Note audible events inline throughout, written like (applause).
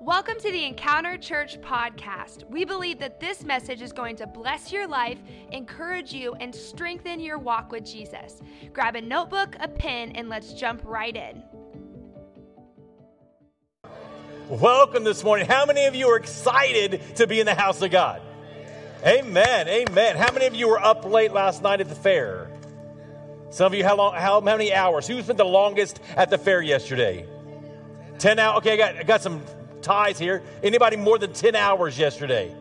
Welcome to the Encounter Church podcast. We believe that this message is going to bless your life, encourage you, and strengthen your walk with Jesus. Grab a notebook, a pen, and let's jump right in. Welcome this morning. How many of you are excited to be in the house of God? Amen. Amen. How many of you were up late last night at the fair? Some of you, how long? How, many hours? Who spent the longest at the fair yesterday? Ten hours. Okay, I got, I got some ties here. Anybody more than 10 hours yesterday?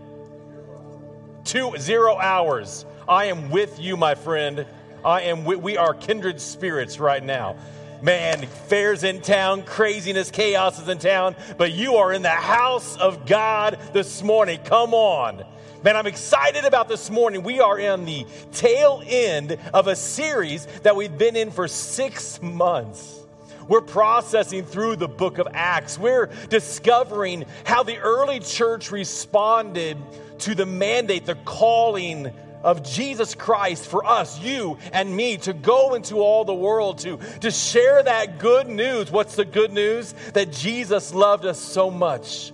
Two, zero hours. I am with you, my friend. I am, we are kindred spirits right now. Man, fairs in town, craziness, chaos is in town, but you are in the house of God this morning. Come on. Man, I'm excited about this morning. We are in the tail end of a series that we've been in for six months. We're processing through the book of Acts. We're discovering how the early church responded to the mandate, the calling of Jesus Christ for us, you and me, to go into all the world, to, to share that good news. What's the good news? That Jesus loved us so much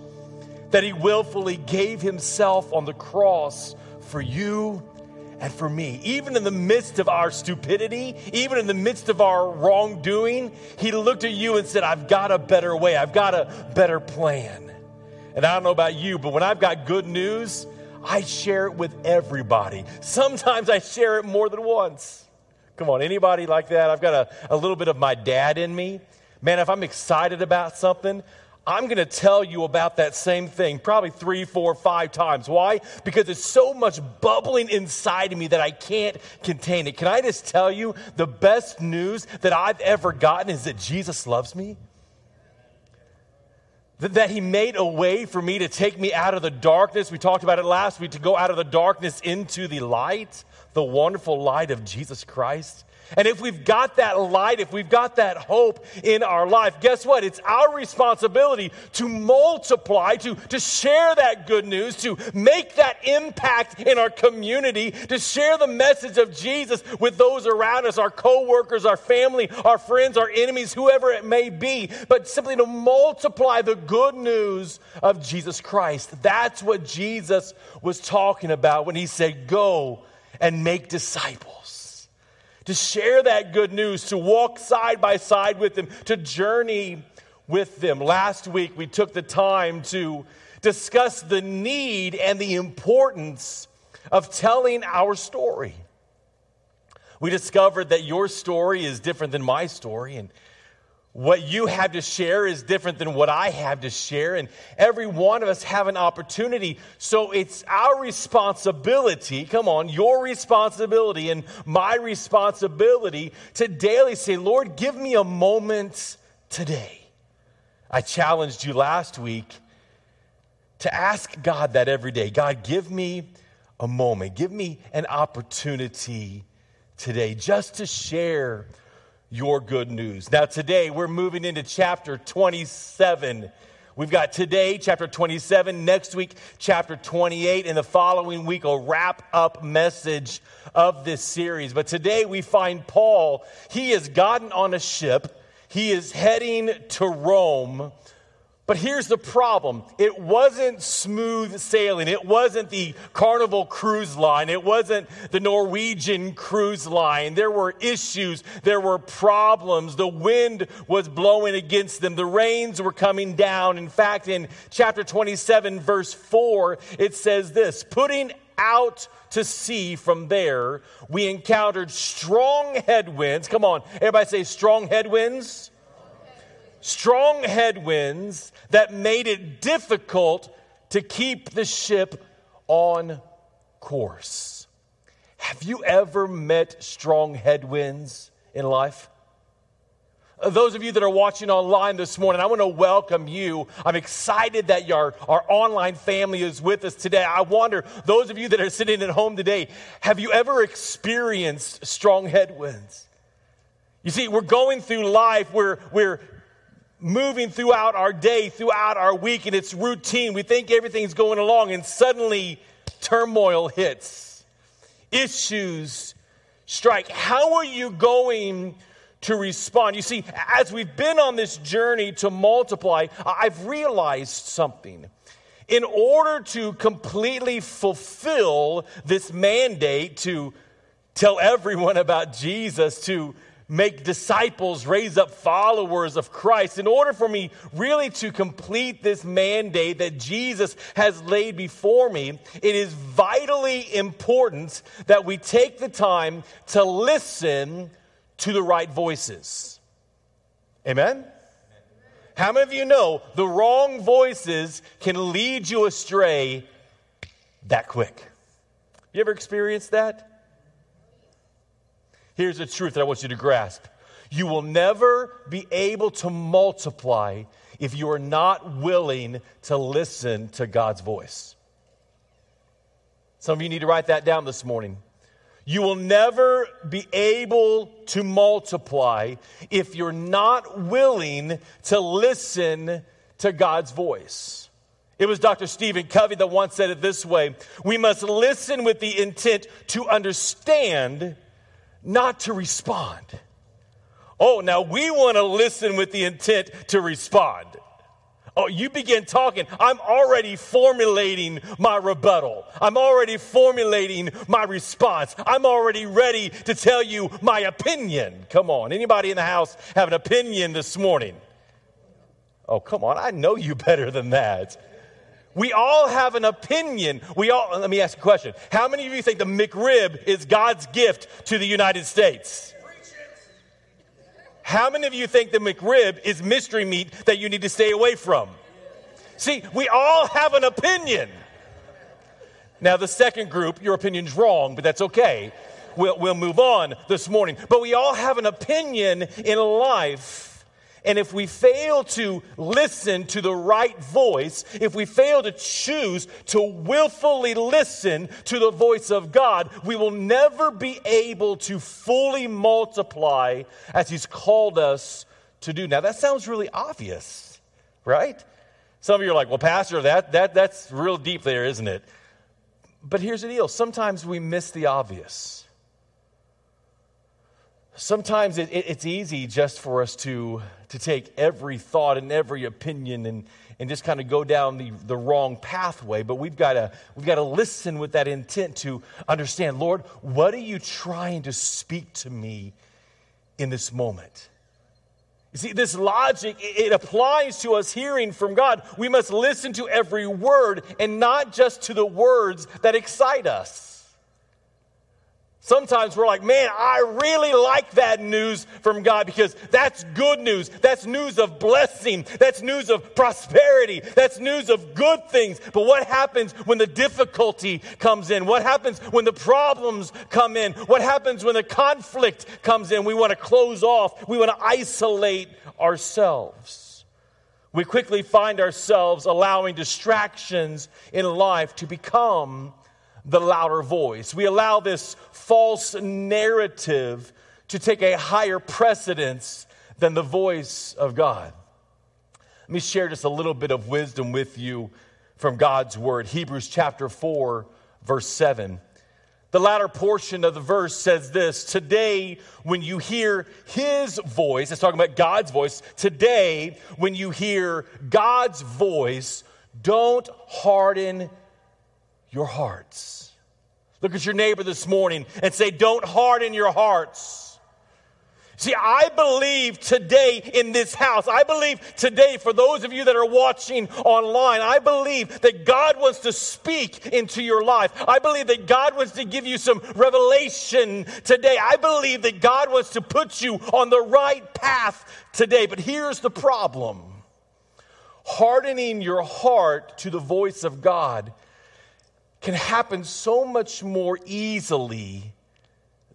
that he willfully gave himself on the cross for you and for me. Even in the midst of our stupidity, even in the midst of our wrongdoing, He looked at you and said, I've got a better way, I've got a better plan. And I don't know about you, but when I've got good news, I share it with everybody. Sometimes I share it more than once. Come on, anybody like that? I've got a, a little bit of my dad in me. Man, if I'm excited about something, I'm going to tell you about that same thing probably three, four, five times. Why? Because it's so much bubbling inside of me that I can't contain it. Can I just tell you the best news that I've ever gotten is that Jesus loves me? That he made a way for me to take me out of the darkness. We talked about it last week to go out of the darkness into the light, the wonderful light of Jesus Christ. And if we've got that light, if we've got that hope in our life, guess what? It's our responsibility to multiply, to, to share that good news, to make that impact in our community, to share the message of Jesus with those around us, our coworkers, our family, our friends, our enemies, whoever it may be, but simply to multiply the good news of Jesus Christ. That's what Jesus was talking about when he said, Go and make disciples to share that good news, to walk side by side with them, to journey with them. Last week, we took the time to discuss the need and the importance of telling our story. We discovered that your story is different than my story, and what you have to share is different than what I have to share, and every one of us have an opportunity. So it's our responsibility, come on, your responsibility and my responsibility to daily say, Lord, give me a moment today. I challenged you last week to ask God that every day God, give me a moment, give me an opportunity today just to share your good news. Now, today we're moving into chapter 27. We've got today, chapter 27, next week, chapter 28, and the following week, a wrap up message of this series. But today we find Paul, he has gotten on a ship, he is heading to Rome but here's the problem it wasn't smooth sailing. It wasn't the Carnival cruise line. It wasn't the Norwegian cruise line. There were issues. There were problems. The wind was blowing against them. The rains were coming down. In fact, in chapter 27, verse 4, it says this putting out to sea from there, we encountered strong headwinds. Come on, everybody say strong headwinds strong headwinds that made it difficult to keep the ship on course. Have you ever met strong headwinds in life? Uh, those of you that are watching online this morning, I want to welcome you. I'm excited that your, our online family is with us today. I wonder, those of you that are sitting at home today, have you ever experienced strong headwinds? You see, we're going through life, we're, we're moving throughout our day, throughout our week, and it's routine. We think everything's going along, and suddenly turmoil hits. Issues strike. How are you going to respond. You see, as we've been on this journey to multiply, I've realized something. In order to completely fulfill this mandate to tell everyone about Jesus, to make disciples, raise up followers of Christ. In order for me really to complete this mandate that Jesus has laid before me, it is vitally important that we take the time to listen to the right voices. Amen? How many of you know the wrong voices can lead you astray that quick? You ever experienced that? Here's the truth that I want you to grasp you will never be able to multiply if you are not willing to listen to God's voice. Some of you need to write that down this morning. You will never be able to multiply if you're not willing to listen to God's voice. It was Dr. Stephen Covey that once said it this way We must listen with the intent to understand not to respond. Oh, now we want to listen with the intent to respond. Oh, you begin talking. I'm already formulating my rebuttal. I'm already formulating my response. I'm already ready to tell you my opinion. Come on. Anybody in the house have an opinion this morning? Oh, come on. I know you better than that. We all have an opinion. We all, let me ask a question. How many of you think the McRib is God's gift to the United States? How many of you think the McRib is mystery meat that you need to stay away from? See, we all have an opinion. Now, the second group, your opinion's wrong, but that's okay. We'll, we'll move on this morning. But we all have an opinion in life and if we fail to listen to the right voice, if we fail to choose to willfully listen to the voice of God, we will never be able to fully multiply as He's called us to do. Now, that sounds really obvious, right? Some of you are like, well, Pastor, that, that, that's real deep there, isn't it? But here's the deal sometimes we miss the obvious. Sometimes it, it, it's easy just for us to to take every thought and every opinion and, and just kind of go down the, the wrong pathway. But we've got to we've got to listen with that intent to understand, Lord, what are you trying to speak to me in this moment? You see, this logic, it applies to us hearing from God. We must listen to every word and not just to the words that excite us. Sometimes we're like, man, I really like that news from God because that's good news. That's news of blessing. That's news of prosperity. That's news of good things. But what happens when the difficulty comes in? What happens when the problems come in? What happens when the conflict comes in? We want to close off. We want to isolate ourselves. We quickly find ourselves allowing distractions in life to become the louder voice. We allow this false narrative to take a higher precedence than the voice of God. Let me share just a little bit of wisdom with you from God's word. Hebrews chapter 4, verse 7. The latter portion of the verse says this Today, when you hear his voice, it's talking about God's voice. Today, when you hear God's voice, don't harden your hearts. Look at your neighbor this morning and say, Don't harden your hearts. See, I believe today in this house, I believe today for those of you that are watching online, I believe that God wants to speak into your life. I believe that God wants to give you some revelation today. I believe that God wants to put you on the right path today. But here's the problem hardening your heart to the voice of God can happen so much more easily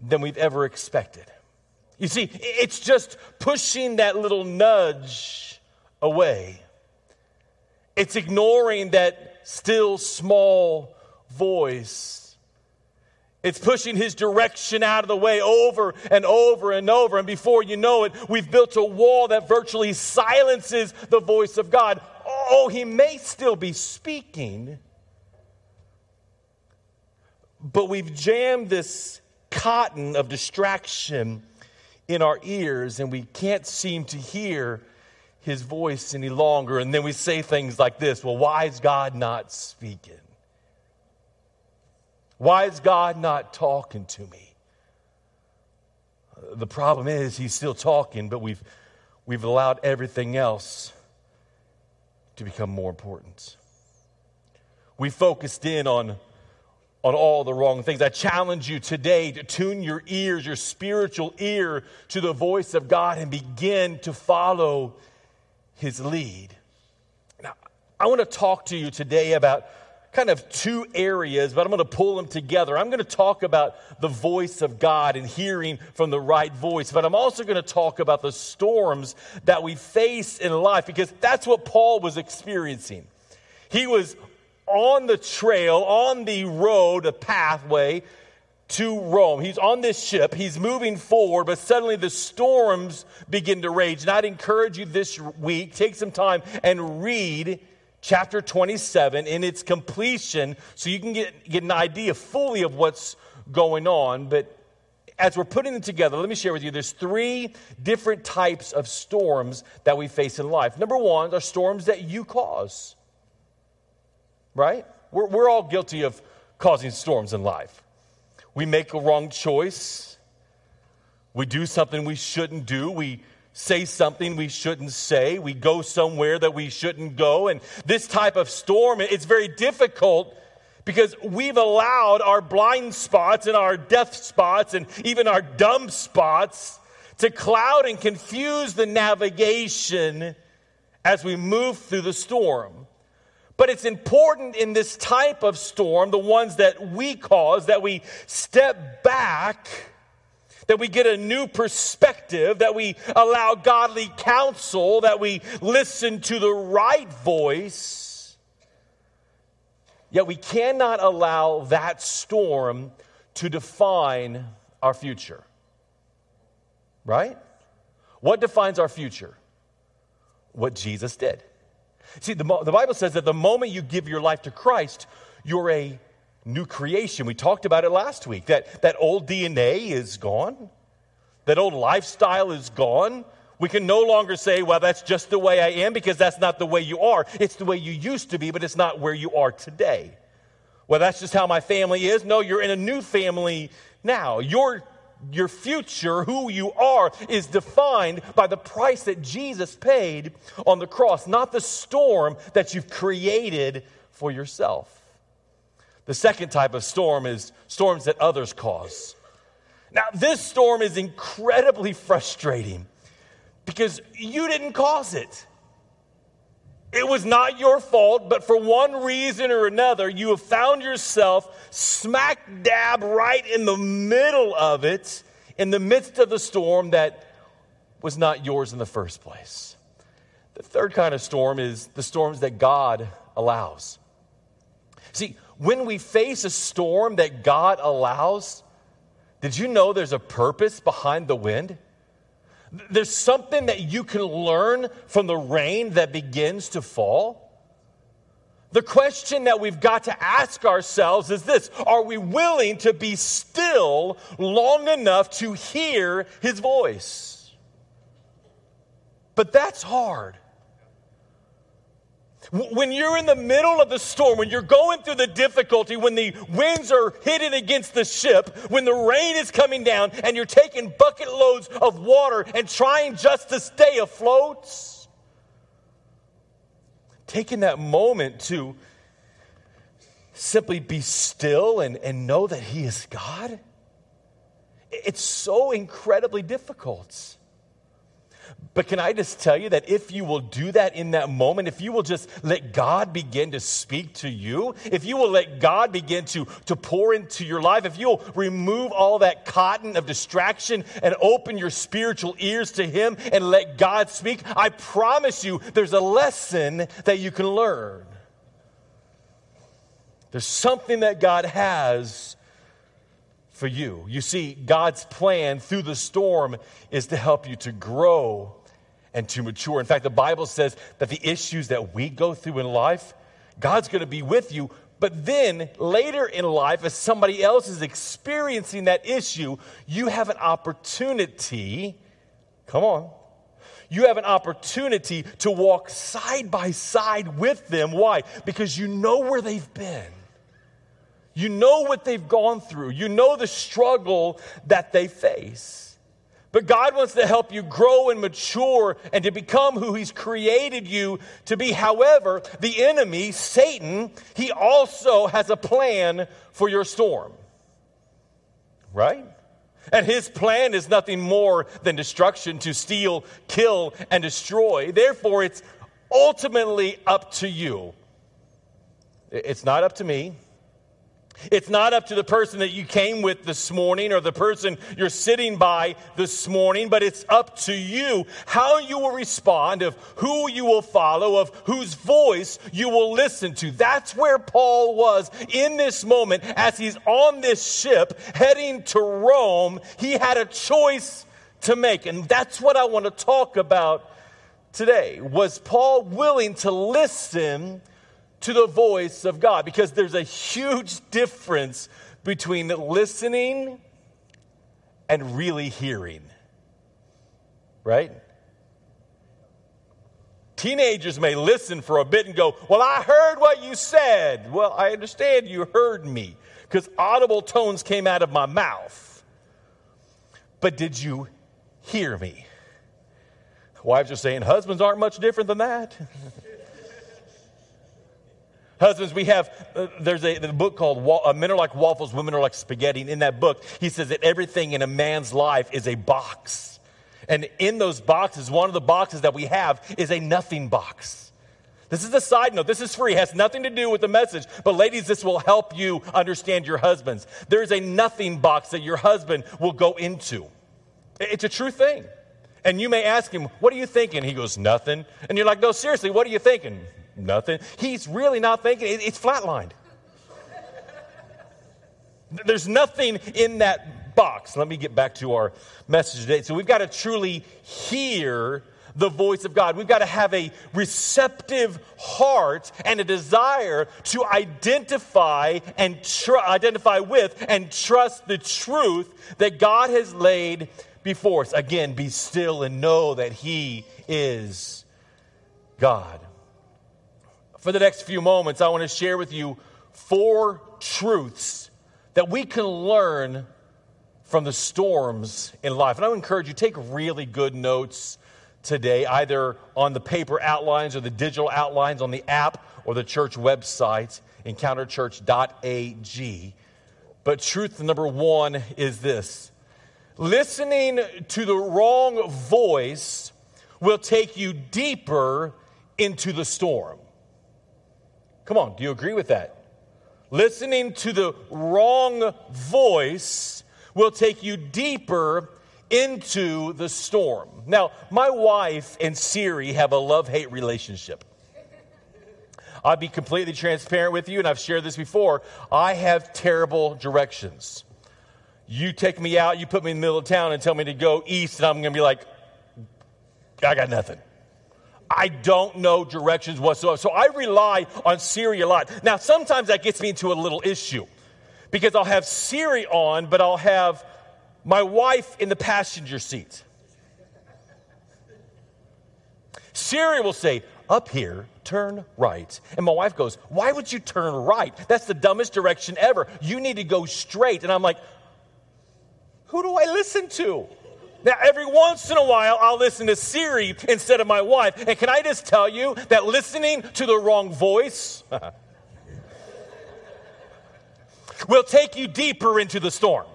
than we've ever expected. You see, it's just pushing that little nudge away. It's ignoring that still small voice. It's pushing his direction out of the way over and over and over. And before you know it, we've built a wall that virtually silences the voice of God. Oh, he may still be speaking, but we've jammed this cotton of distraction in our ears and we can't seem to hear his voice any longer. And then we say things like this Well, why is God not speaking? Why is God not talking to me? The problem is, he's still talking, but we've, we've allowed everything else to become more important. We focused in on, on all the wrong things. I challenge you today to tune your ears, your spiritual ear, to the voice of God and begin to follow his lead. Now, I want to talk to you today about kind of two areas, but I'm going to pull them together. I'm going to talk about the voice of God and hearing from the right voice, but I'm also going to talk about the storms that we face in life because that's what Paul was experiencing. He was on the trail, on the road, a pathway to Rome. He's on this ship, he's moving forward, but suddenly the storms begin to rage. And I'd encourage you this week, take some time and read chapter 27 in its completion so you can get, get an idea fully of what's going on. But as we're putting it together, let me share with you there's three different types of storms that we face in life. Number one are storms that you cause, right? We're, we're all guilty of causing storms in life. We make a wrong choice, we do something we shouldn't do, we say something we shouldn't say. We go somewhere that we shouldn't go. And this type of storm, it's very difficult because we've allowed our blind spots and our deaf spots and even our dumb spots to cloud and confuse the navigation as we move through the storm. But it's important in this type of storm, the ones that we cause, that we step back that we get a new perspective, that we allow godly counsel, that we listen to the right voice. Yet we cannot allow that storm to define our future. Right? What defines our future? What Jesus did. See, the, the Bible says that the moment you give your life to Christ, you're a new creation. We talked about it last week that, that old DNA is gone, that old lifestyle is gone. We can no longer say, well, that's just the way I am because that's not the way you are. It's the way you used to be, but it's not where you are today. Well, that's just how my family is. No, you're in a new family now. Your, your future, who you are, is defined by the price that Jesus paid on the cross, not the storm that you've created for yourself. The second type of storm is storms that others cause. Now, this storm is incredibly frustrating because you didn't cause it. It was not your fault, but for one reason or another, you have found yourself smack dab right in the middle of it, in the midst of the storm that was not yours in the first place. The third kind of storm is the storms that God allows. See, when we face a storm that God allows, did you know there's a purpose behind the wind? There's something that you can learn from the rain that begins to fall. The question that we've got to ask ourselves is this Are we willing to be still long enough to hear his voice? But that's hard. When you're in the middle of the storm, when you're going through the difficulty, when the winds are hitting against the ship, when the rain is coming down, and you're taking bucket loads of water and trying just to stay afloat, taking that moment to simply be still and, and know that He is God, it's so incredibly difficult. But can I just tell you that if you will do that in that moment, if you will just let God begin to speak to you, if you will let God begin to, to pour into your life, if you'll remove all that cotton of distraction and open your spiritual ears to Him and let God speak, I promise you there's a lesson that you can learn. There's something that God has for you. You see, God's plan through the storm is to help you to grow and to mature. In fact, the Bible says that the issues that we go through in life, God's going to be with you, But then later in life, as somebody else is experiencing that issue, you have an opportunity, come on, you have an opportunity to walk side by side with them. Why? Because you know where they've been. You know what they've gone through. You know the struggle that they face. But God wants to help you grow and mature and to become who He's created you to be. However, the enemy, Satan, he also has a plan for your storm. Right? And his plan is nothing more than destruction to steal, kill, and destroy. Therefore, it's ultimately up to you. It's not up to me. It's not up to the person that you came with this morning or the person you're sitting by this morning, but it's up to you how you will respond, of who you will follow, of whose voice you will listen to. That's where Paul was in this moment as he's on this ship heading to Rome. He had a choice to make, and that's what I want to talk about today. Was Paul willing to listen to the voice of God because there's a huge difference between listening and really hearing. Right? Teenagers may listen for a bit and go, Well, I heard what you said. Well, I understand you heard me because audible tones came out of my mouth. But did you hear me? Wives are saying, Husbands aren't much different than that. (laughs) Husbands, we have, uh, there's a, a, book called uh, Men Are Like Waffles, Women Are Like Spaghetti. And in that book, he says that everything in a man's life is a box. And in those boxes, one of the boxes that we have is a nothing box. This is a side note. This is free. It has nothing to do with the message. But ladies, this will help you understand your husbands. There's a nothing box that your husband will go into. It's a true thing. And you may ask him, What are you thinking? He goes, Nothing. And you're like, No, seriously, what are you thinking? Nothing. He's really not thinking, it's flatlined. There's nothing in that box. Let me get back to our message today. So we've got to truly hear the voice of God. We've got to have a receptive heart and a desire to identify and tr- identify with and trust the truth that God has laid before us. Again, be still and know that He is God for the next few moments, I want to share with you four truths that we can learn from the storms in life. And I would encourage you take really good notes today, either on the paper outlines or the digital outlines on the app or the church website, encounterchurch.ag. But truth number one is this listening to the wrong voice will take you deeper into the storm. Come on, do you agree with that? Listening to the wrong voice will take you deeper into the storm. Now, my wife and Siri have a love hate relationship. I'll be completely transparent with you, and I've shared this before. I have terrible directions. You take me out, you put me in the middle of town and tell me to go east, and I'm going to be like, I got nothing. I don't know directions whatsoever. So I rely on Siri a lot. Now, sometimes that gets me into a little issue because I'll have Siri on, but I'll have my wife in the passenger seat. Siri will say, Up here, turn right. And my wife goes, Why would you turn right? That's the dumbest direction ever. You need to go straight. And I'm like, Who do I listen to? Now, every once in a while, I'll listen to Siri instead of my wife. And can I just tell you that listening to the wrong voice (laughs) will take you deeper into the storm?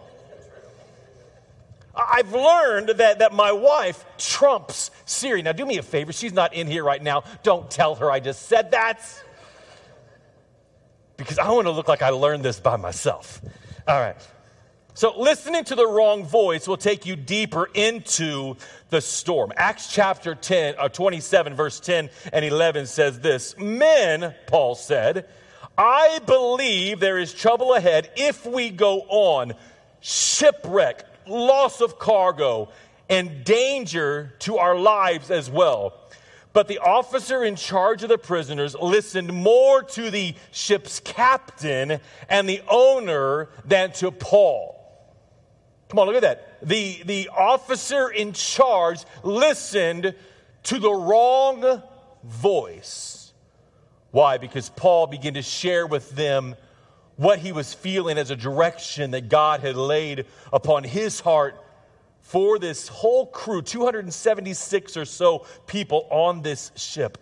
I've learned that, that my wife trumps Siri. Now, do me a favor. She's not in here right now. Don't tell her I just said that. Because I want to look like I learned this by myself. All right. So, listening to the wrong voice will take you deeper into the storm. Acts chapter 10, uh, 27, verse 10 and 11 says this Men, Paul said, I believe there is trouble ahead if we go on, shipwreck, loss of cargo, and danger to our lives as well. But the officer in charge of the prisoners listened more to the ship's captain and the owner than to Paul. Come on, look at that. The, the officer in charge listened to the wrong voice. Why? Because Paul began to share with them what he was feeling as a direction that God had laid upon his heart for this whole crew 276 or so people on this ship.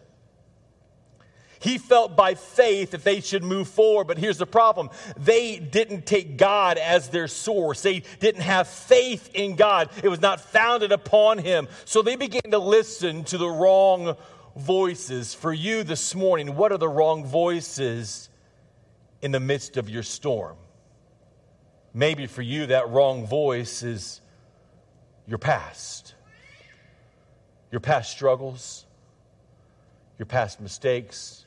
He felt by faith that they should move forward, but here's the problem. They didn't take God as their source. They didn't have faith in God. It was not founded upon Him. So they began to listen to the wrong voices. For you this morning, what are the wrong voices in the midst of your storm? Maybe for you, that wrong voice is your past, your past struggles, your past mistakes.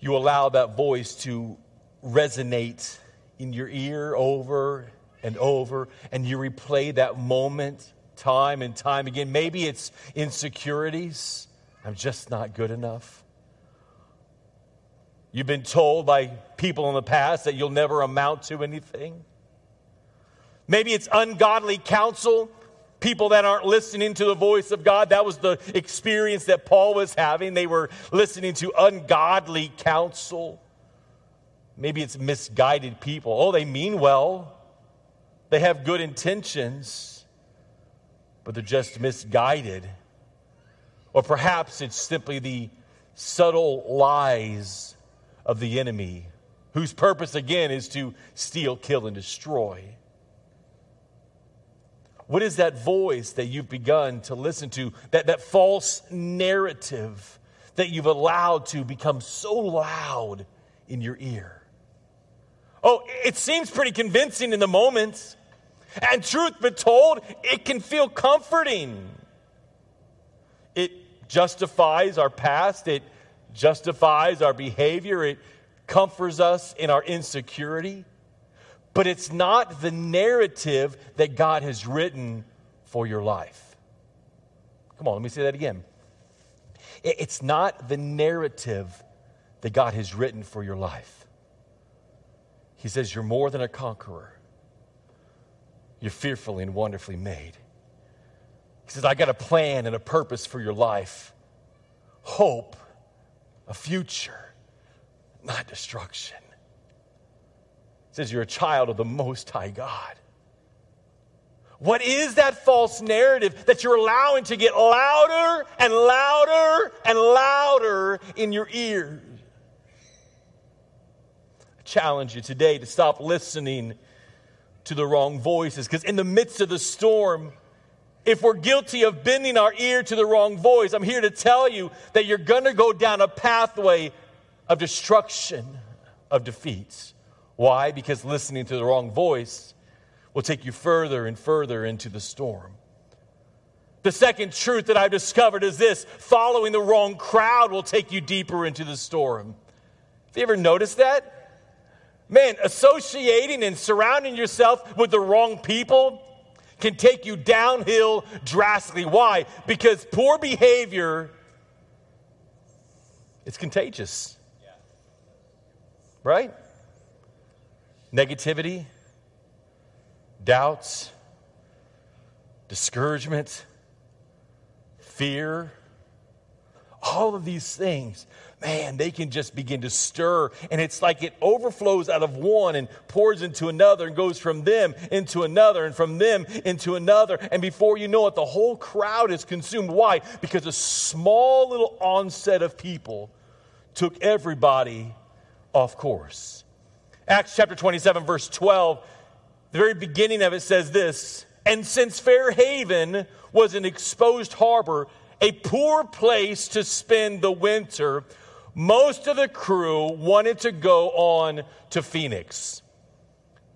You allow that voice to resonate in your ear over and over, and you replay that moment time and time again. Maybe it's insecurities. I'm just not good enough. You've been told by people in the past that you'll never amount to anything. Maybe it's ungodly counsel, people that aren't listening to the voice of God. That was the experience that Paul was having. They were listening to ungodly counsel. Maybe it's misguided people. Oh, they mean well, they have good intentions, but they're just misguided. Or perhaps it's simply the subtle lies of the enemy, whose purpose again is to steal, kill, and destroy. What is that voice that you've begun to listen to? That, that false narrative that you've allowed to become so loud in your ear? Oh, it seems pretty convincing in the moment. And truth be told, it can feel comforting. It justifies our past, it justifies our behavior, it comforts us in our insecurity but it's not the narrative that God has written for your life. Come on, let me say that again. It's not the narrative that God has written for your life. He says, You're more than a conqueror, you're fearfully and wonderfully made. He says, I got a plan and a purpose for your life hope, a future, not destruction says you're a child of the Most High God. What is that false narrative that you're allowing to get louder and louder and louder in your ears? I challenge you today to stop listening to the wrong voices because, in the midst of the storm, if we're guilty of bending our ear to the wrong voice, I'm here to tell you that you're going to go down a pathway of destruction, of defeats. Why? Because listening to the wrong voice will take you further and further into the storm. The second truth that I've discovered is this following the wrong crowd will take you deeper into the storm. Have you ever noticed that? Man, associating and surrounding yourself with the wrong people can take you downhill drastically. Why? Because poor behavior it's contagious. Right? Negativity, doubts, discouragement, fear, all of these things, man, they can just begin to stir. And it's like it overflows out of one and pours into another and goes from them into another and from them into another. And before you know it, the whole crowd is consumed. Why? Because a small little onset of people took everybody off course. Acts chapter 27, verse 12, the very beginning of it says this And since Fair Haven was an exposed harbor, a poor place to spend the winter, most of the crew wanted to go on to Phoenix.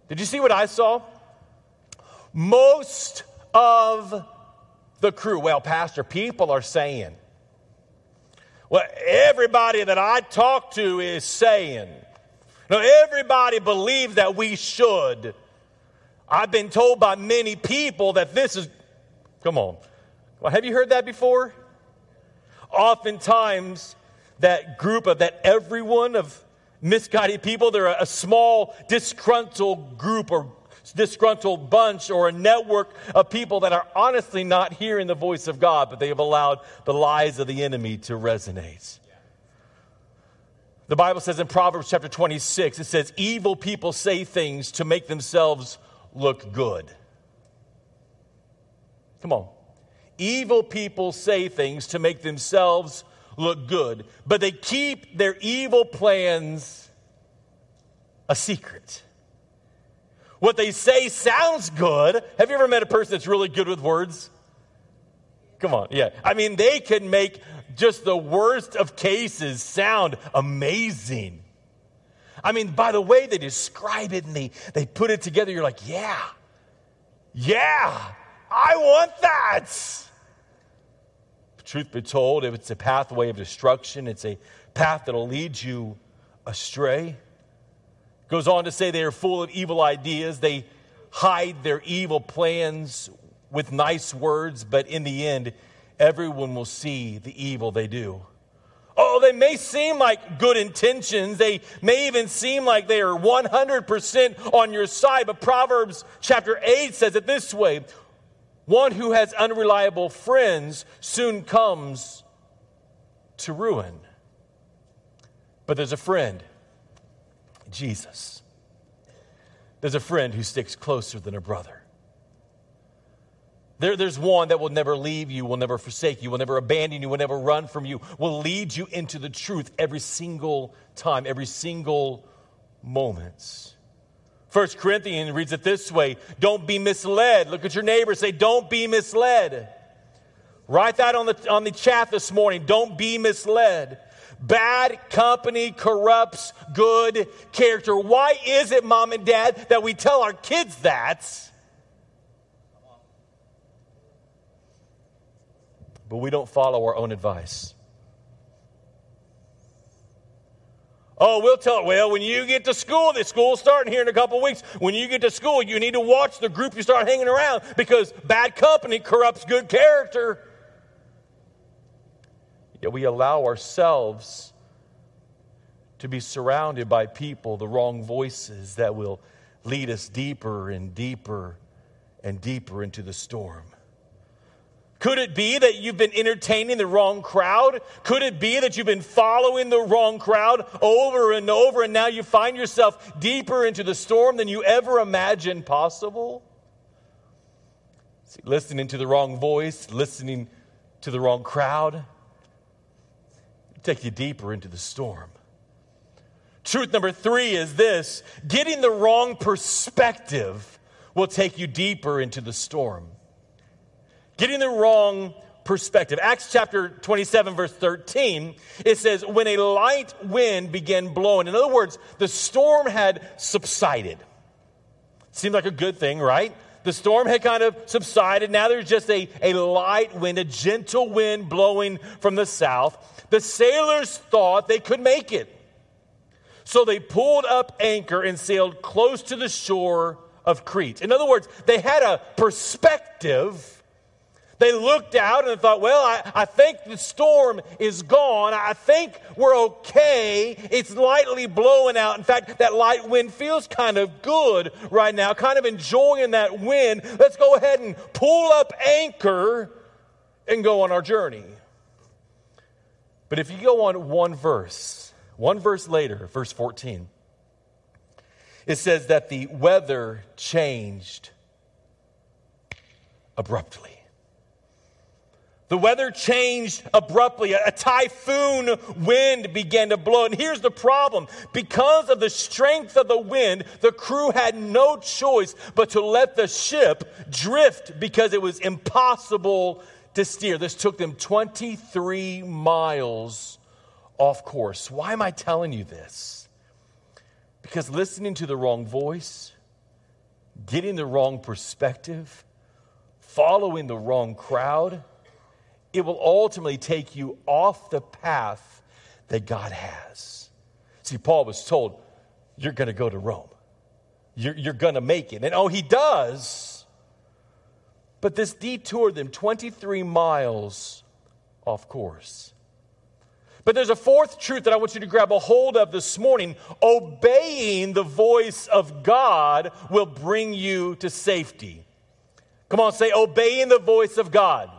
Did you see what I saw? Most of the crew, well, Pastor, people are saying, well, everybody that I talk to is saying, now, everybody believes that we should. I've been told by many people that this is, come on. Well, have you heard that before? oftentimes that group of that everyone of misguided people, they're a, a small disgruntled group or disgruntled bunch or a network of people that are honestly not hearing the voice of God, but they have allowed the lies of the enemy to resonate. The Bible says in Proverbs chapter 26, it says, Evil people say things to make themselves look good. Come on. Evil people say things to make themselves look good, but they keep their evil plans a secret. What they say sounds good. Have you ever met a person that's really good with words? Come on, yeah. I mean, they can make just the worst of cases sound amazing. I mean, by the way they describe it and they, they put it together, you're like, yeah, yeah, I want that. Truth be told, if it's a pathway of destruction, it's a path that'll lead you astray. Goes on to say they are full of evil ideas. They hide their evil plans with nice words, but in the end, everyone will see the evil they do. Oh, they may seem like good intentions. They may even seem like they are 100% on your side. But Proverbs chapter 8 says it this way One who has unreliable friends soon comes to ruin. But there's a friend, Jesus. There's a friend who sticks closer than a brother. There, there's one that will never leave you, will never forsake you, will never abandon you, will never run from you, will lead you into the truth every single time, every single moment. First Corinthians reads it this way Don't be misled. Look at your neighbor, say, Don't be misled. Write that on the, on the chat this morning. Don't be misled. Bad company corrupts good character. Why is it, mom and dad, that we tell our kids that? But we don't follow our own advice. Oh, we'll tell it. Well, when you get to school, the school's starting here in a couple weeks. When you get to school, you need to watch the group you start hanging around because bad company corrupts good character. Yet we allow ourselves to be surrounded by people, the wrong voices that will lead us deeper and deeper and deeper into the storm. Could it be that you've been entertaining the wrong crowd? Could it be that you've been following the wrong crowd over and over and now you find yourself deeper into the storm than you ever imagined possible? See, listening to the wrong voice, listening to the wrong crowd, take you deeper into the storm. Truth number three is this getting the wrong perspective will take you deeper into the storm. Getting the wrong perspective. Acts chapter 27, verse 13, it says, When a light wind began blowing, in other words, the storm had subsided. Seemed like a good thing, right? The storm had kind of subsided. Now there's just a, a light wind, a gentle wind blowing from the south. The sailors thought they could make it. So they pulled up anchor and sailed close to the shore of Crete. In other words, they had a perspective they looked out and thought, well, I, I think the storm is gone. I think we're okay. It's lightly blowing out. In fact, that light wind feels kind of good right now, kind of enjoying that wind. Let's go ahead and pull up anchor and go on our journey. But if you go on one verse, one verse later, verse 14, it says that the weather changed abruptly. The weather changed abruptly. A, typhoon wind began to blow. And here's the problem because of the strength of the wind, the crew had no choice but to let the ship drift because it was impossible to steer. This took them 23 miles off course. Why am I telling you this? Because listening to the wrong voice, getting the wrong perspective, following the wrong crowd, it will ultimately take you off the path that God has. See, Paul was told, You're going to go to Rome, you're, you're going to make it. And oh, he does. But this detoured them 23 miles off course. But there's a fourth truth that I want you to grab a hold of this morning. Obeying the voice of God will bring you to safety. Come on, say, obeying the voice of God.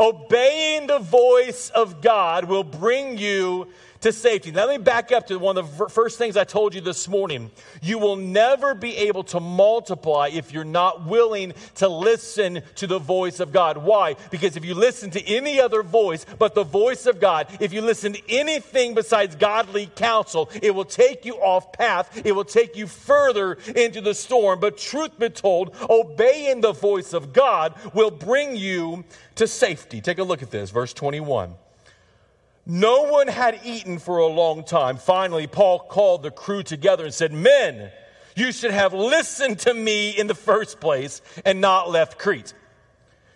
Obeying the voice of God will bring you to safety. Now, let me back up to one of the first things I told you this morning. You will never be able to multiply if you're not willing to listen to the voice of God. Why? Because if you listen to any other voice but the voice of God, if you listen to anything besides godly counsel, it will take you off path. It will take you further into the storm. But truth be told, obeying the voice of God will bring you to safety. Take a look at this, verse 21. No one had eaten for a long time. Finally, Paul called the crew together and said, Men, you should have listened to me in the first place and not left Crete.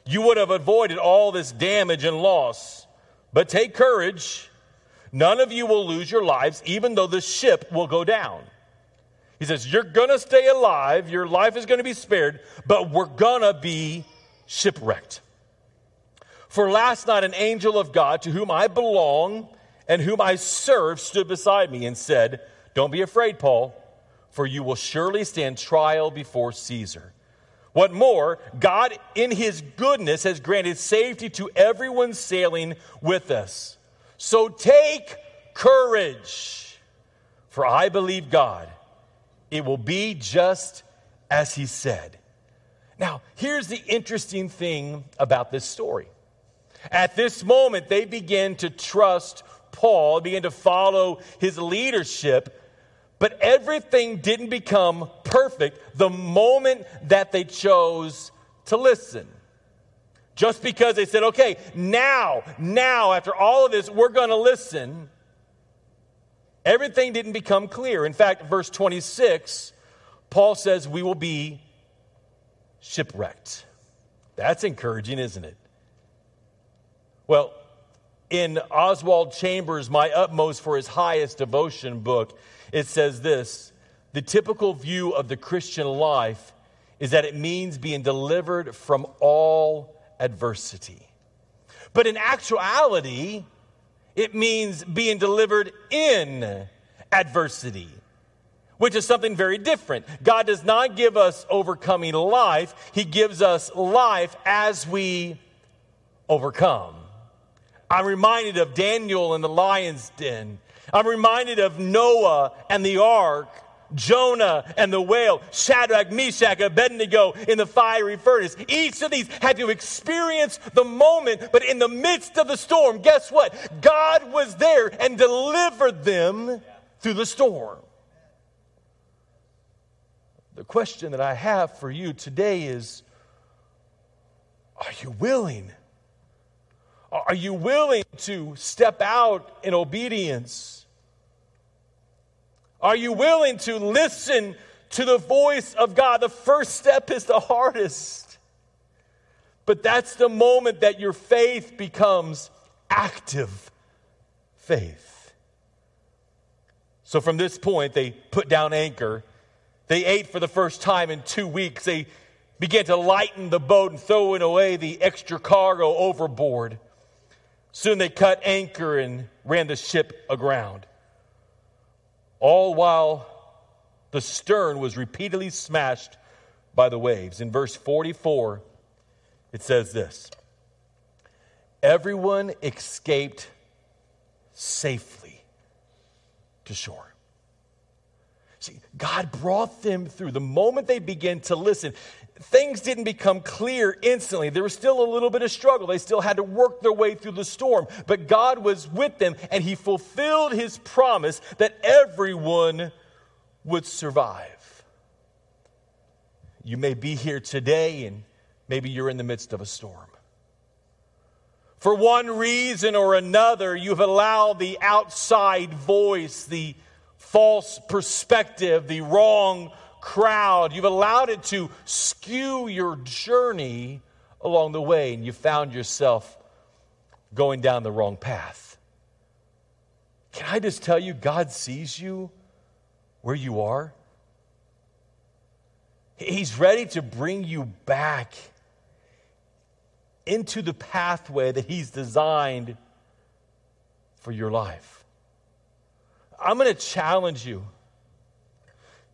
You would have avoided all this damage and loss. But take courage. None of you will lose your lives, even though the ship will go down. He says, You're going to stay alive. Your life is going to be spared, but we're going to be shipwrecked. For last night, an angel of God to whom I belong and whom I serve stood beside me and said, Don't be afraid, Paul, for you will surely stand trial before Caesar. What more, God in his goodness has granted safety to everyone sailing with us. So take courage, for I believe God. It will be just as he said. Now, here's the interesting thing about this story. At this moment, they begin to trust Paul, begin to follow his leadership. But everything didn't become perfect the moment that they chose to listen. Just because they said, okay, now, now, after all of this, we're going to listen, everything didn't become clear. In fact, verse 26, Paul says, we will be shipwrecked. That's encouraging, isn't it? Well, in Oswald Chambers' My Utmost for His Highest Devotion book, it says this The typical view of the Christian life is that it means being delivered from all adversity. But in actuality, it means being delivered in adversity, which is something very different. God does not give us overcoming life, He gives us life as we overcome. I'm reminded of Daniel in the lion's den. I'm reminded of Noah and the ark, Jonah and the whale, Shadrach, Meshach, Abednego in the fiery furnace. Each of these had to experience the moment, but in the midst of the storm, guess what? God was there and delivered them through the storm. The question that I have for you today is Are you willing? Are you willing to step out in obedience? Are you willing to listen to the voice of God? The first step is the hardest. But that's the moment that your faith becomes active faith. So from this point, they put down anchor. They ate for the first time in two weeks. They began to lighten the boat and throwing away the extra cargo overboard. Soon they cut anchor and ran the ship aground. All while the stern was repeatedly smashed by the waves. In verse 44, it says this Everyone escaped safely to shore. See, God brought them through. The moment they began to listen, things didn't become clear instantly. There was still a little bit of struggle. They still had to work their way through the storm. But God was with them, and He fulfilled His promise that everyone would survive. You may be here today, and maybe you're in the midst of a storm. For one reason or another, you've allowed the outside voice, the false perspective, the wrong crowd. You've allowed it to skew your journey along the way, and you found yourself going down the wrong path. Can I just tell you, God sees you where you are? He's ready to bring you back into the pathway that He's designed for your life. I'm going to challenge you.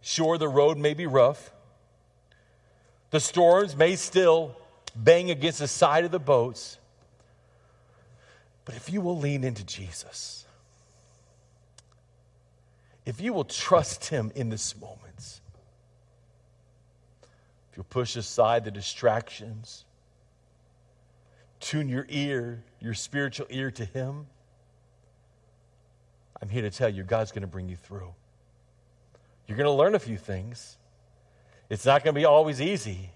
Sure, the road may be rough. The storms may still bang against the side of the boats. But if you will lean into Jesus, if you will trust Him in this moment, if you'll push aside the distractions, tune your ear, your spiritual ear to Him, I'm here to tell you, God's going to bring you through. You're going to learn a few things. It's not going to be always easy,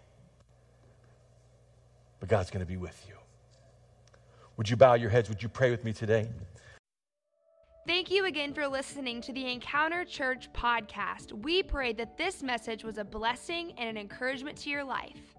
but God's going to be with you. Would you bow your heads? Would you pray with me today? Thank you again for listening to the Encounter Church podcast. We pray that this message was a blessing and an encouragement to your life.